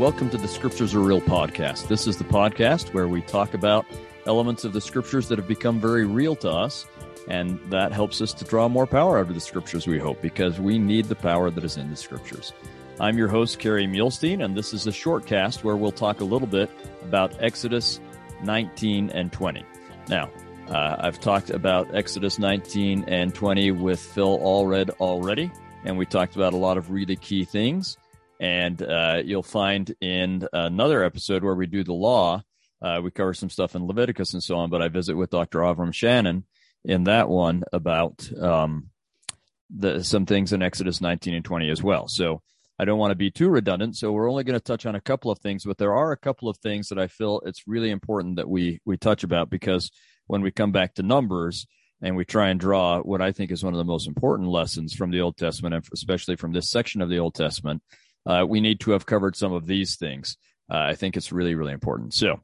Welcome to the Scriptures Are Real podcast. This is the podcast where we talk about elements of the Scriptures that have become very real to us, and that helps us to draw more power out of the Scriptures, we hope, because we need the power that is in the Scriptures. I'm your host, Kerry Muhlestein, and this is a short cast where we'll talk a little bit about Exodus 19 and 20. Now, uh, I've talked about Exodus 19 and 20 with Phil Allred already, and we talked about a lot of really key things. And uh, you'll find in another episode where we do the law, uh, we cover some stuff in Leviticus and so on. But I visit with Dr. Avram Shannon in that one about um, the, some things in Exodus 19 and 20 as well. So I don't want to be too redundant. So we're only going to touch on a couple of things, but there are a couple of things that I feel it's really important that we we touch about because when we come back to numbers and we try and draw what I think is one of the most important lessons from the Old Testament, and especially from this section of the Old Testament, uh, we need to have covered some of these things. Uh, I think it's really, really important. So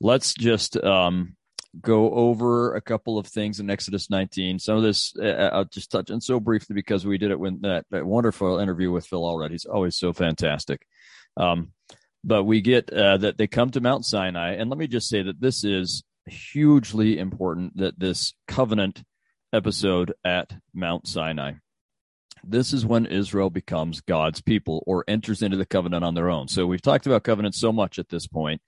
let's just um, go over a couple of things in Exodus 19. Some of this uh, uh, I'll just touch on so briefly because we did it when that, that wonderful interview with Phil already. He's always so fantastic. Um, but we get uh, that they come to Mount Sinai, and let me just say that this is hugely important that this covenant episode at Mount Sinai this is when Israel becomes God's people or enters into the covenant on their own. So we've talked about covenant so much at this point.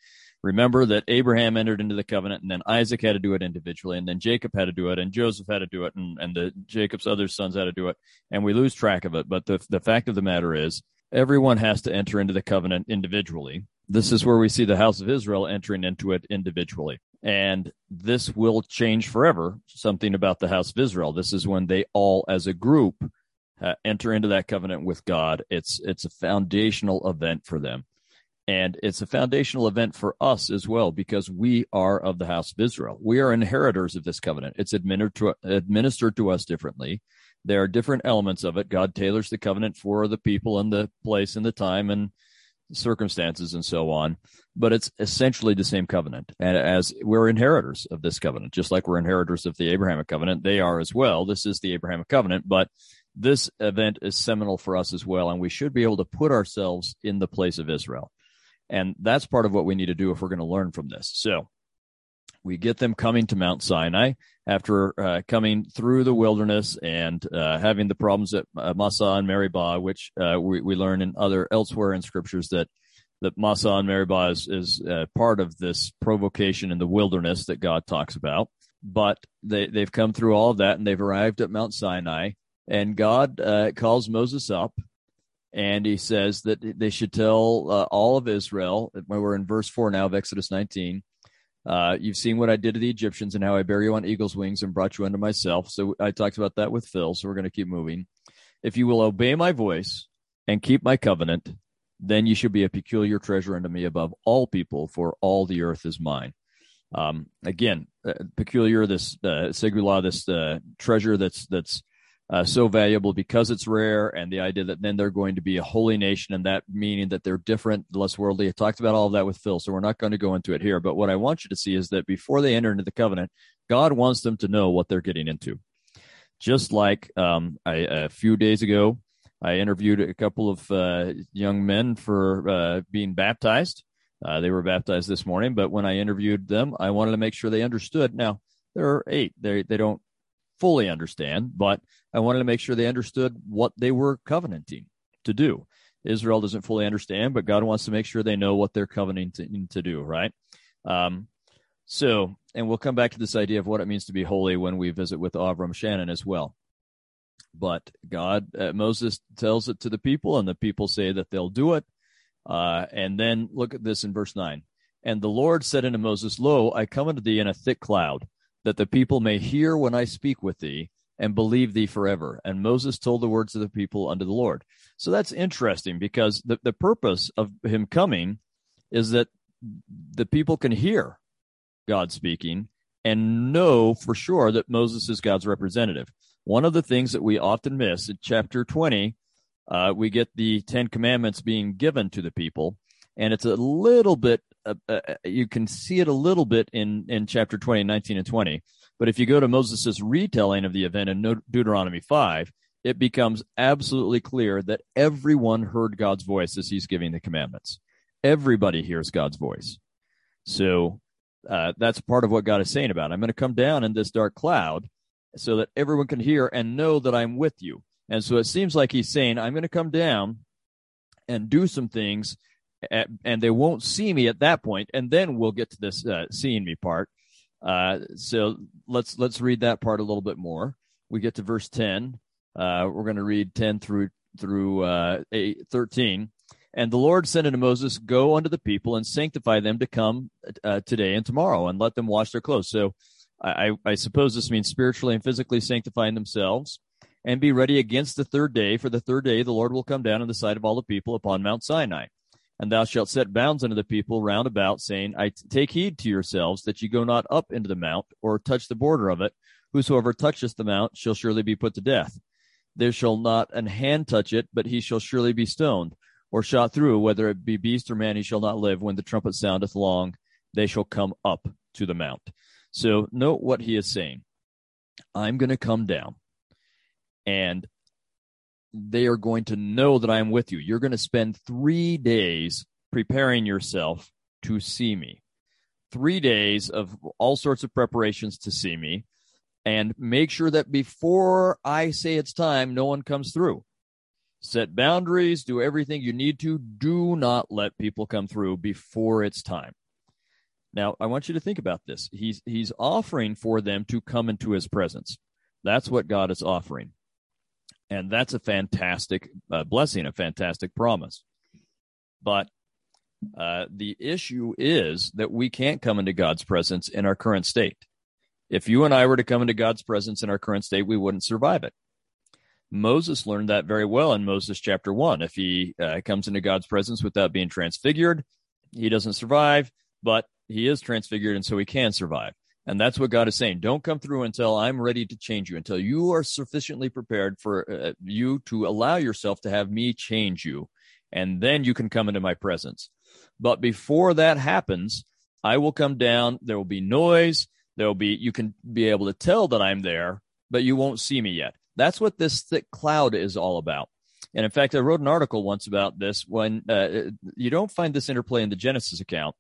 Remember that Abraham entered into the covenant and then Isaac had to do it individually and then Jacob had to do it and Joseph had to do it and, and the Jacob's other sons had to do it. And we lose track of it. But the, the fact of the matter is everyone has to enter into the covenant individually. This is where we see the house of Israel entering into it individually. And this will change forever. Something about the house of Israel. This is when they all as a group uh, enter into that covenant with God. It's it's a foundational event for them. And it's a foundational event for us as well because we are of the house of Israel. We are inheritors of this covenant. It's administered to, administered to us differently. There are different elements of it. God tailors the covenant for the people and the place and the time and circumstances and so on. But it's essentially the same covenant. And as we're inheritors of this covenant, just like we're inheritors of the Abrahamic covenant, they are as well. This is the Abrahamic covenant, but this event is seminal for us as well, and we should be able to put ourselves in the place of Israel. And that's part of what we need to do if we're going to learn from this. So we get them coming to Mount Sinai after uh, coming through the wilderness and uh, having the problems at uh, Massah and Meribah, which uh, we, we learn in other elsewhere in scriptures that that Massah and Meribah is, is uh, part of this provocation in the wilderness that God talks about. But they, they've come through all of that and they've arrived at Mount Sinai and God uh, calls Moses up and he says that they should tell uh, all of Israel, we're in verse 4 now of Exodus 19. Uh, you've seen what I did to the Egyptians and how I bear you on eagle's wings and brought you unto myself. So I talked about that with Phil. So we're going to keep moving. If you will obey my voice and keep my covenant, then you should be a peculiar treasure unto me above all people, for all the earth is mine. Um, again, uh, peculiar, this uh, segula, this uh, treasure that's that's uh, so valuable because it's rare, and the idea that then they're going to be a holy nation, and that meaning that they're different, less worldly. I talked about all of that with Phil, so we're not going to go into it here. But what I want you to see is that before they enter into the covenant, God wants them to know what they're getting into. Just like um, I, a few days ago, I interviewed a couple of uh, young men for uh, being baptized. Uh, they were baptized this morning, but when I interviewed them, I wanted to make sure they understood. Now, there are eight. They they don't fully understand, but I wanted to make sure they understood what they were covenanting to do. Israel doesn't fully understand, but God wants to make sure they know what they're covenanting to do, right? Um, so, and we'll come back to this idea of what it means to be holy when we visit with Avram Shannon as well. But God, uh, Moses tells it to the people, and the people say that they'll do it. Uh, and then look at this in verse 9. And the Lord said unto Moses, Lo, I come unto thee in a thick cloud, that the people may hear when I speak with thee and believe thee forever. And Moses told the words of the people unto the Lord. So that's interesting because the, the purpose of him coming is that the people can hear God speaking and know for sure that Moses is God's representative. One of the things that we often miss in chapter 20, uh, we get the Ten Commandments being given to the people, and it's a little bit uh, uh, you can see it a little bit in in chapter 20 19 and 20 but if you go to moses' retelling of the event in deuteronomy 5 it becomes absolutely clear that everyone heard God's voice as he's giving the commandments. Everybody hears God's voice. So uh, that's part of what God is saying about. It. I'm going to come down in this dark cloud so that everyone can hear and know that I'm with you. And so it seems like he's saying, I'm going to come down and do some things, at, and they won't see me at that point, and then we'll get to this uh, seeing me part. Uh, so let's let's read that part a little bit more. We get to verse 10. Uh, we're going to read 10 through through uh, 8, 13. And the Lord said unto Moses, Go unto the people and sanctify them to come uh, today and tomorrow, and let them wash their clothes. So I, I suppose this means spiritually and physically sanctifying themselves and be ready against the third day. For the third day the Lord will come down in the sight of all the people upon Mount Sinai. And thou shalt set bounds unto the people round about, saying, I t- take heed to yourselves that ye go not up into the mount, or touch the border of it. Whosoever toucheth the mount shall surely be put to death. There shall not an hand touch it, but he shall surely be stoned, or shot through, whether it be beast or man, he shall not live. When the trumpet soundeth long, they shall come up to the mount. So note what he is saying. I'm going to come down and they are going to know that I am with you. You're going to spend three days preparing yourself to see me. Three days of all sorts of preparations to see me. And make sure that before I say it's time, no one comes through. Set boundaries, do everything you need to. Do not let people come through before it's time. Now, I want you to think about this. He's he's offering for them to come into his presence. That's what God is offering. And that's a fantastic uh, blessing, a fantastic promise. But uh, the issue is that we can't come into God's presence in our current state. If you and I were to come into God's presence in our current state, we wouldn't survive it. Moses learned that very well in Moses chapter one. If he uh, comes into God's presence without being transfigured, he doesn't survive, but he is transfigured and so he can survive. And that's what God is saying. Don't come through until I'm ready to change you, until you are sufficiently prepared for uh, you to allow yourself to have me change you. And then you can come into my presence. But before that happens, I will come down. There will be noise. There will be, you can be able to tell that I'm there, but you won't see me yet. That's what this thick cloud is all about. And in fact, I wrote an article once about this when uh, you don't find this interplay in the Genesis account,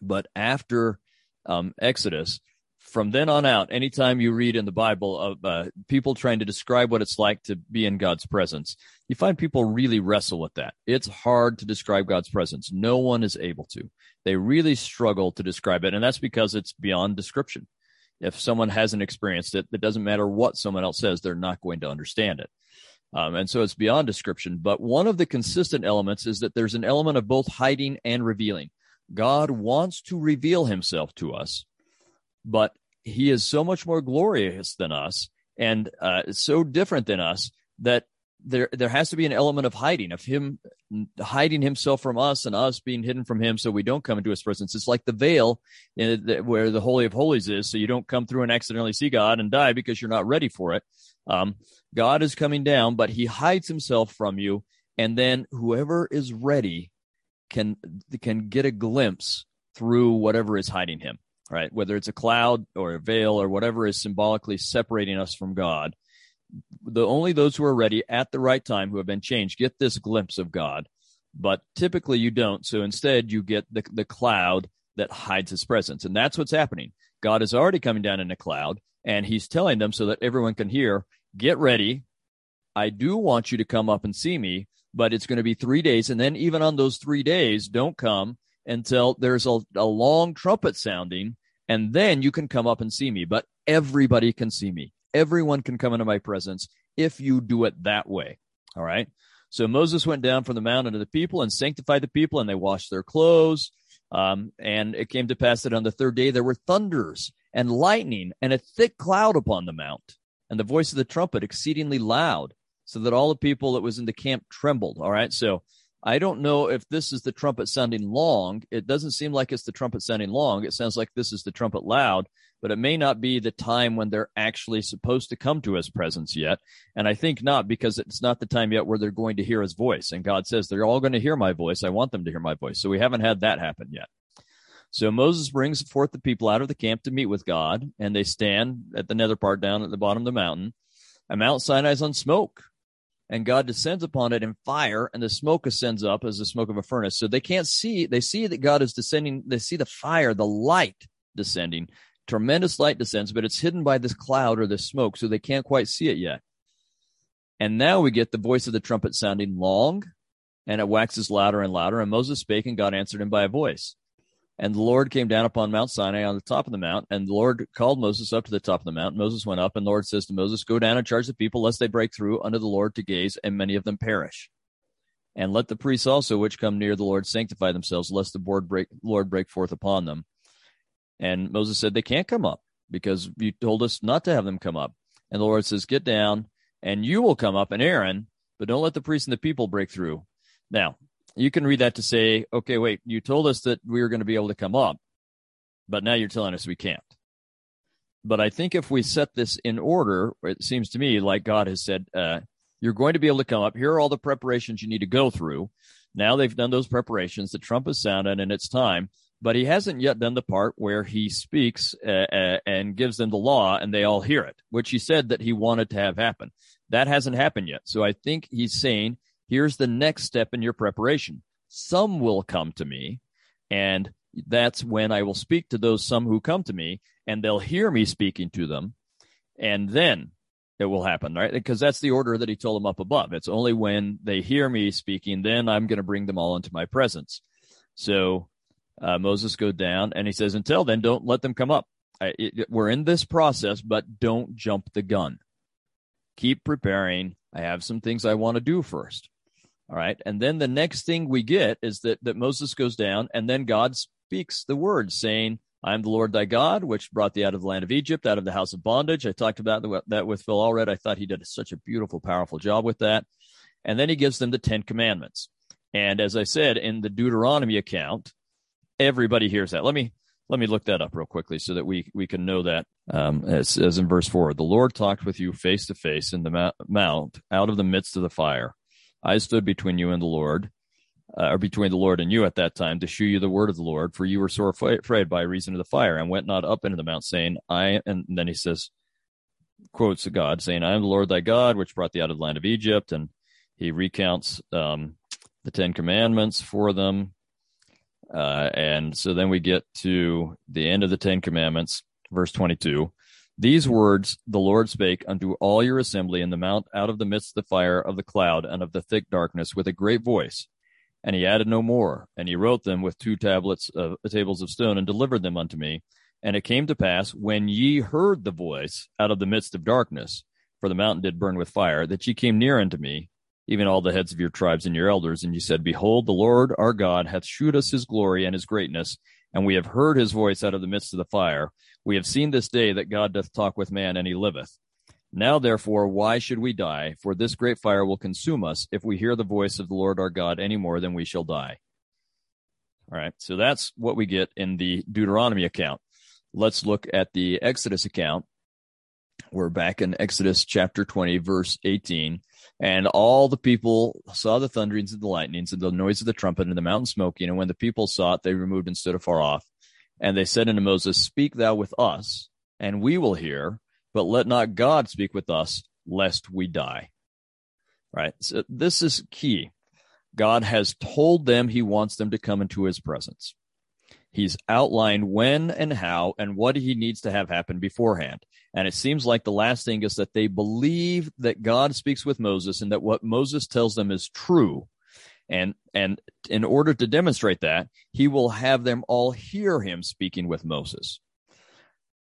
but after um, Exodus, from then on out, anytime you read in the Bible of uh, people trying to describe what it's like to be in God's presence, you find people really wrestle with that. It's hard to describe God's presence. No one is able to. They really struggle to describe it, and that's because it's beyond description. If someone hasn't experienced it, it doesn't matter what someone else says, they're not going to understand it. Um, and so it's beyond description. But one of the consistent elements is that there's an element of both hiding and revealing. God wants to reveal himself to us, but he is so much more glorious than us and uh, so different than us that there there has to be an element of hiding of him hiding himself from us and us being hidden from him so we don't come into his presence. It's like the veil the, where the holy of holies is so you don't come through and accidentally see god and die because you're not ready for it. Um, god is coming down but he hides himself from you and then whoever is ready can can get a glimpse through whatever is hiding him right? Whether it's a cloud or a veil or whatever is symbolically separating us from god. The only those who are ready at the right time who have been changed get this glimpse of god but typically you don't. So instead you get the, the cloud that hides his presence. And that's what's happening. God is already coming down in a cloud and he's telling them so that everyone can hear get ready. I do want you to come up and see me but it's going to be three days and then even on those three days don't come until there's a, a long trumpet sounding and then you can come up and see me but everybody can see me everyone can come into my presence if you do it that way. All right. So Moses went down from the mountain to the people and sanctified the people, and they washed their clothes. Um, and it came to pass that on the third day there were thunders and lightning and a thick cloud upon the mount, and the voice of the trumpet exceedingly loud, so that all the people that was in the camp trembled. All right. So I don't know if this is the trumpet sounding long. It doesn't seem like it's the trumpet sounding long. It sounds like this is the trumpet loud, but it may not be the time when they're actually supposed to come to his presence yet. And I think not because it's not the time yet where they're going to hear his voice. And God says, they're all going to hear my voice. I want them to hear my voice. So we haven't had that happen yet. So Moses brings forth the people out of the camp to meet with God, and they stand at the nether part down at the bottom of the mountain. And Mount Sinai is on smoke. And God descends upon it in fire, and the smoke ascends up as the smoke of a furnace. So they can't see, they see that God is descending, they see the fire, the light descending. Tremendous light descends, but it's hidden by this cloud or this smoke, so they can't quite see it yet. And now we get the voice of the trumpet sounding long, and it waxes louder and louder. And Moses spake, and God answered him by a voice. And the Lord came down upon Mount Sinai on the top of the mount, and the Lord called Moses up to the top of the mount. Moses went up, and the Lord says to Moses, Go down and charge the people, lest they break through unto the Lord to gaze, and many of them perish. And let the priests also which come near the Lord sanctify themselves, lest the Lord break, Lord break forth upon them. And Moses said, They can't come up, because you told us not to have them come up. And the Lord says, Get down, and you will come up, and Aaron, but don't let the priests and the people break through. Now, you can read that to say, okay, wait, you told us that we were going to be able to come up, but now you're telling us we can't. But I think if we set this in order, it seems to me like God has said, uh, you're going to be able to come up. Here are all the preparations you need to go through. Now they've done those preparations. The trump is sounded and it's time, but he hasn't yet done the part where he speaks uh, uh, and gives them the law and they all hear it, which he said that he wanted to have happen. That hasn't happened yet. So I think he's saying here's the next step in your preparation. Some will come to me, and that's when I will speak to those some who come to me, and they'll hear me speaking to them, and then it will happen, right? Because that's the order that he told them up above. It's only when they hear me speaking, then I'm going to bring them all into my presence. So uh, Moses goes down, and he says, until then, don't let them come up. I, it, we're in this process, but don't jump the gun. Keep preparing. I have some things I want to do first. All right. And then the next thing we get is that, that Moses goes down and then God speaks the words saying, I am the Lord thy God, which brought thee out of the land of Egypt, out of the house of bondage. I talked about that with Phil already. I thought he did such a beautiful, powerful job with that. And then he gives them the Ten Commandments. And as I said in the Deuteronomy account, everybody hears that. Let me let me look that up real quickly so that we we can know that. Um, as, as in verse four, the Lord talked with you face to face in the mount, out of the midst of the fire. I stood between you and the Lord, uh, or between the Lord and you at that time, to shew you the word of the Lord, for you were sore afraid by reason of the fire, and went not up into the mount, saying, I, and then he says, quotes God, saying, I am the Lord thy God, which brought thee out of the land of Egypt. And he recounts um, the Ten Commandments for them. Uh, and so then we get to the end of the Ten Commandments, verse 22. These words the Lord spake unto all your assembly in the mount out of the midst of the fire of the cloud and of the thick darkness with a great voice. And he added no more. And he wrote them with two tablets of tables of stone and delivered them unto me. And it came to pass when ye heard the voice out of the midst of darkness, for the mountain did burn with fire, that ye came near unto me, even all the heads of your tribes and your elders, and ye said, Behold, the Lord our God hath shewed us his glory and his greatness, and we have heard his voice out of the midst of the fire. We have seen this day that God doth talk with man, and he liveth. Now, therefore, why should we die? For this great fire will consume us if we hear the voice of the Lord our God any more than we shall die. All right, so that's what we get in the Deuteronomy account. Let's look at the Exodus account. We're back in Exodus chapter 20, verse 18. And all the people saw the thunderings and the lightnings and the noise of the trumpet and the mountain smoking. And when the people saw it, they removed and stood afar off. And they said unto Moses, Speak thou with us, and we will hear, but let not God speak with us, lest we die. Right. So this is key. God has told them he wants them to come into his presence. He's outlined when and how and what he needs to have happen beforehand. And it seems like the last thing is that they believe that God speaks with Moses and that what Moses tells them is true. And, and in order to demonstrate that, he will have them all hear him speaking with Moses.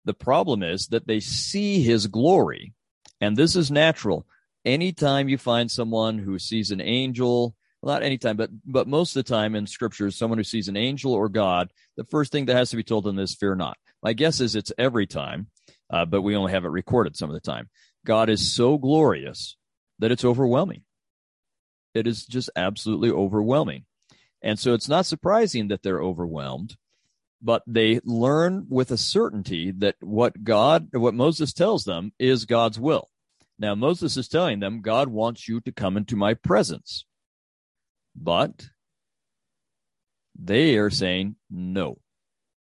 The problem is that they see his glory. And this is natural. Anytime you find someone who sees an angel, not anytime, but but most of the time in scripture, someone who sees an angel or God, the first thing that has to be told them is fear not. My guess is it's every time, uh, but we only have it recorded some of the time. God is so glorious that it's overwhelming. It is just absolutely overwhelming. And so it's not surprising that they're overwhelmed, but they learn with a certainty that what God, what Moses tells them is God's will. Now, Moses is telling them, God wants you to come into my presence. But they are saying, no.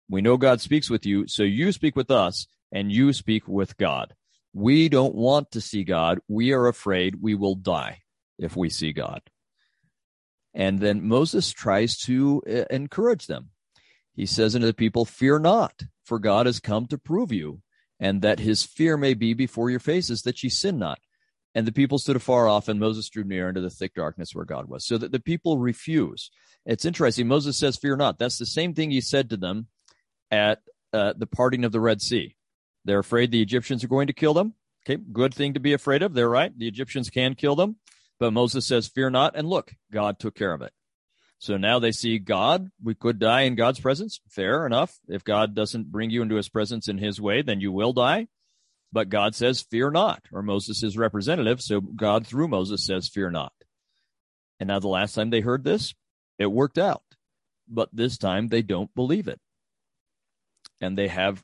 We know God speaks with you, so you speak with us and you speak with God. We don't want to see God. We are afraid we will die if we see God. And then Moses tries to uh, encourage them. He says unto the people, Fear not, for God has come to prove you, and that his fear may be before your faces, that ye sin not. And the people stood afar off, and Moses drew near into the thick darkness where God was. So that the people refuse. It's interesting. Moses says, Fear not. That's the same thing he said to them at uh, the parting of the Red Sea. They're afraid the Egyptians are going to kill them. Okay, good thing to be afraid of. They're right. The Egyptians can kill them. But Moses says, Fear not. And look, God took care of it. So now they see God. We could die in God's presence. Fair enough. If God doesn't bring you into his presence in his way, then you will die. But God says, Fear not, or Moses is representative. So God, through Moses, says, Fear not. And now the last time they heard this, it worked out. But this time they don't believe it. And they have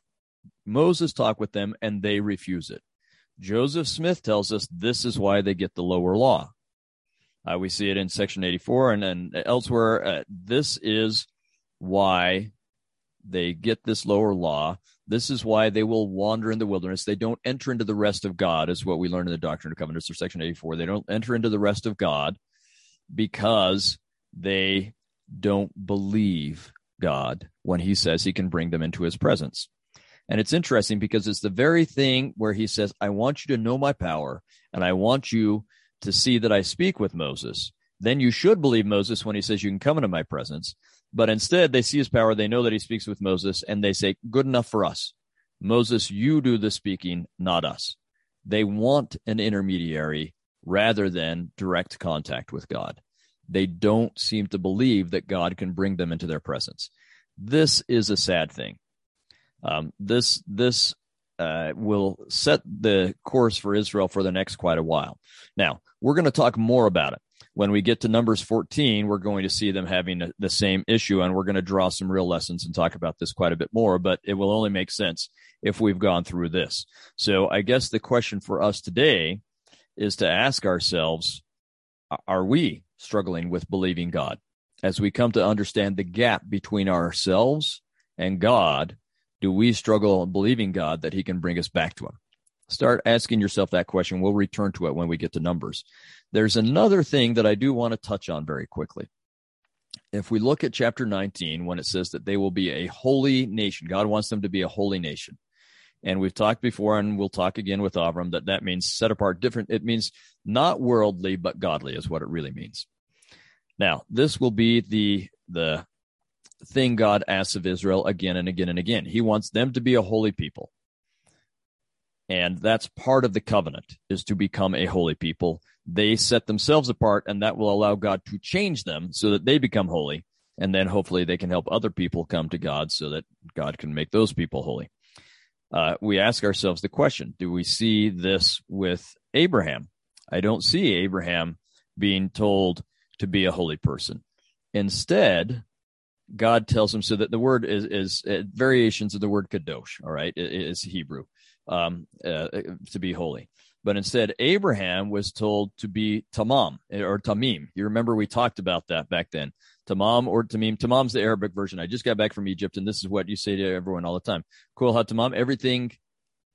Moses talk with them and they refuse it. Joseph Smith tells us this is why they get the lower law. Uh, we see it in section 84 and then elsewhere. Uh, this is why they get this lower law. This is why they will wander in the wilderness. They don't enter into the rest of God, is what we learn in the Doctrine and Covenants or section 84. They don't enter into the rest of God because they don't believe God when he says he can bring them into his presence. And it's interesting because it's the very thing where he says, I want you to know my power and I want you to see that I speak with Moses. Then you should believe Moses when he says you can come into my presence. But instead, they see his power. They know that he speaks with Moses and they say, good enough for us. Moses, you do the speaking, not us. They want an intermediary rather than direct contact with God. They don't seem to believe that God can bring them into their presence. This is a sad thing. Um, this this uh, will set the course for Israel for the next quite a while. Now, we're going to talk more about it. When we get to Numbers 14, we're going to see them having the same issue, and we're going to draw some real lessons and talk about this quite a bit more, but it will only make sense if we've gone through this. So I guess the question for us today is to ask ourselves, are we struggling with believing God? As we come to understand the gap between ourselves and God, do we struggle believing God that He can bring us back to Him? Start asking yourself that question. We'll return to it when we get to Numbers. There's another thing that I do want to touch on very quickly. If we look at chapter 19, when it says that they will be a holy nation, God wants them to be a holy nation. And we've talked before, and we'll talk again with Avram, that that means set apart different. It means not worldly, but godly is what it really means. Now, this will be the, the thing God asks of Israel again and again and again. He wants them to be a holy people. And that's part of the covenant is to become a holy people. They set themselves apart and that will allow God to change them so that they become holy. And then hopefully they can help other people come to God so that God can make those people holy. Uh, we ask ourselves the question, do we see this with Abraham? I don't see Abraham being told to be a holy person. Instead, God tells him so that the word is is uh, variations of the word kadosh. All right, is Hebrew um, uh, to be holy. But instead, Abraham was told to be tamam or tamim. You remember we talked about that back then. Tamam or tamim. Tamam's the Arabic version. I just got back from Egypt, and this is what you say to everyone all the time. Kul ha tamam. Everything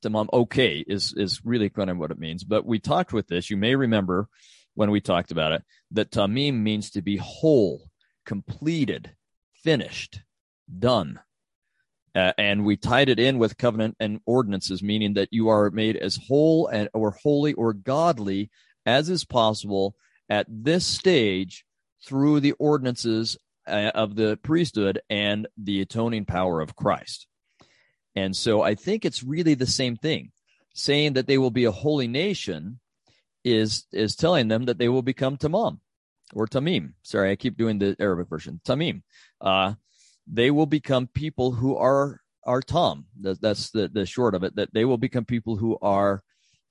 tamam. Okay is is really kind of what it means. But we talked with this. You may remember when we talked about it that tamim means to be whole, completed finished, done. Uh, and we tied it in with covenant and ordinances, meaning that you are made as whole and or holy or godly as is possible at this stage through the ordinances uh, of the priesthood and the atoning power of Christ. And so I think it's really the same thing. Saying that they will be a holy nation is is telling them that they will become tamam or tamim. Sorry, I keep doing the Arabic version. Tamim uh, they will become people who are are tam. That's the the short of it. That they will become people who are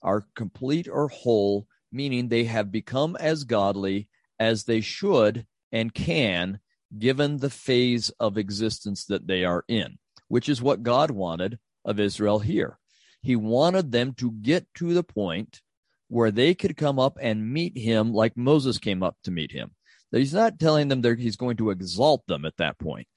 are complete or whole, meaning they have become as godly as they should and can, given the phase of existence that they are in, which is what God wanted of Israel here. He wanted them to get to the point where they could come up and meet him like Moses came up to meet him. He's not telling them that he's going to exalt them at that point.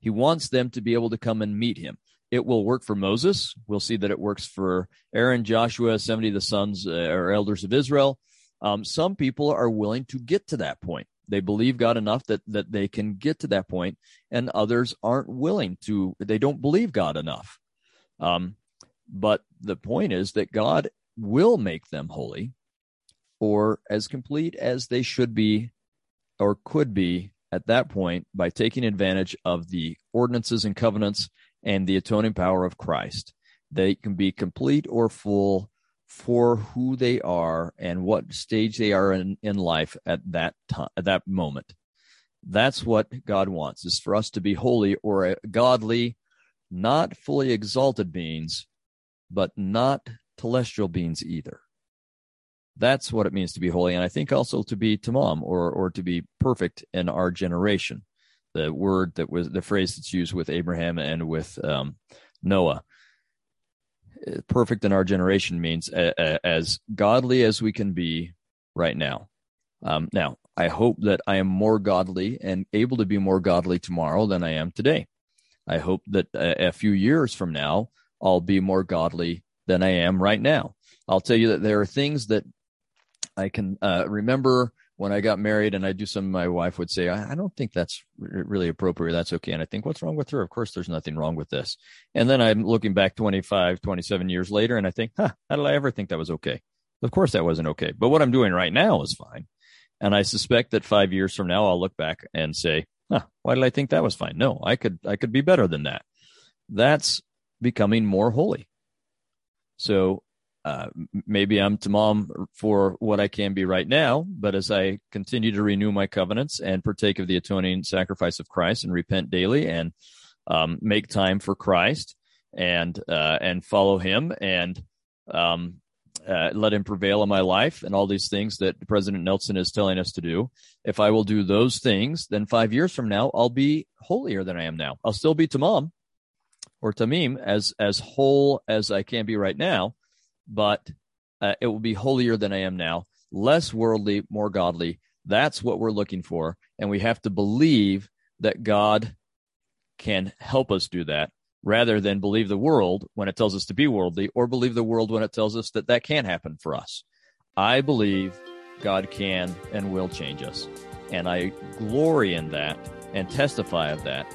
He wants them to be able to come and meet him. it will work for Moses. We'll see that it works for Aaron, Joshua, 70 of the sons uh, or elders of Israel. Um, some people are willing to get to that point. They believe God enough that, that they can get to that point, and others aren't willing to, they don't believe God enough. Um, but the point is that God will make them holy or as complete as they should be or could be at that point by taking advantage of the ordinances and covenants and the atoning power of Christ. They can be complete or full for who they are and what stage they are in, in life at that time, at that moment. That's what God wants is for us to be holy or godly, not fully exalted beings, but not telestial beings either. That's what it means to be holy. And I think also to be tamam or, or to be perfect in our generation. The word that was the phrase that's used with Abraham and with um, Noah. Perfect in our generation means as godly as we can be right now. Um, now, I hope that I am more godly and able to be more godly tomorrow than I am today. I hope that a, a few years from now, I'll be more godly than I am right now. I'll tell you that there are things that I can uh, remember when I got married and I do some, my wife would say, I, I don't think that's r- really appropriate. That's okay. And I think, what's wrong with her? Of course, there's nothing wrong with this. And then I'm looking back 25, 27 years later and I think, huh, how did I ever think that was okay? Of course, that wasn't okay. But what I'm doing right now is fine. And I suspect that five years from now, I'll look back and say, huh, why did I think that was fine? No, I could, I could be better than that. That's becoming more holy. So uh, maybe I'm tamam for what I can be right now, but as I continue to renew my covenants and partake of the atoning sacrifice of Christ and repent daily and um, make time for Christ and uh, and follow Him and um, uh, let Him prevail in my life and all these things that President Nelson is telling us to do. If I will do those things, then five years from now I'll be holier than I am now. I'll still be tamam or tamim as as whole as I can be right now but uh, it will be holier than I am now, less worldly, more godly. That's what we're looking for. And we have to believe that God can help us do that rather than believe the world when it tells us to be worldly or believe the world when it tells us that that can't happen for us. I believe God can and will change us. And I glory in that and testify of that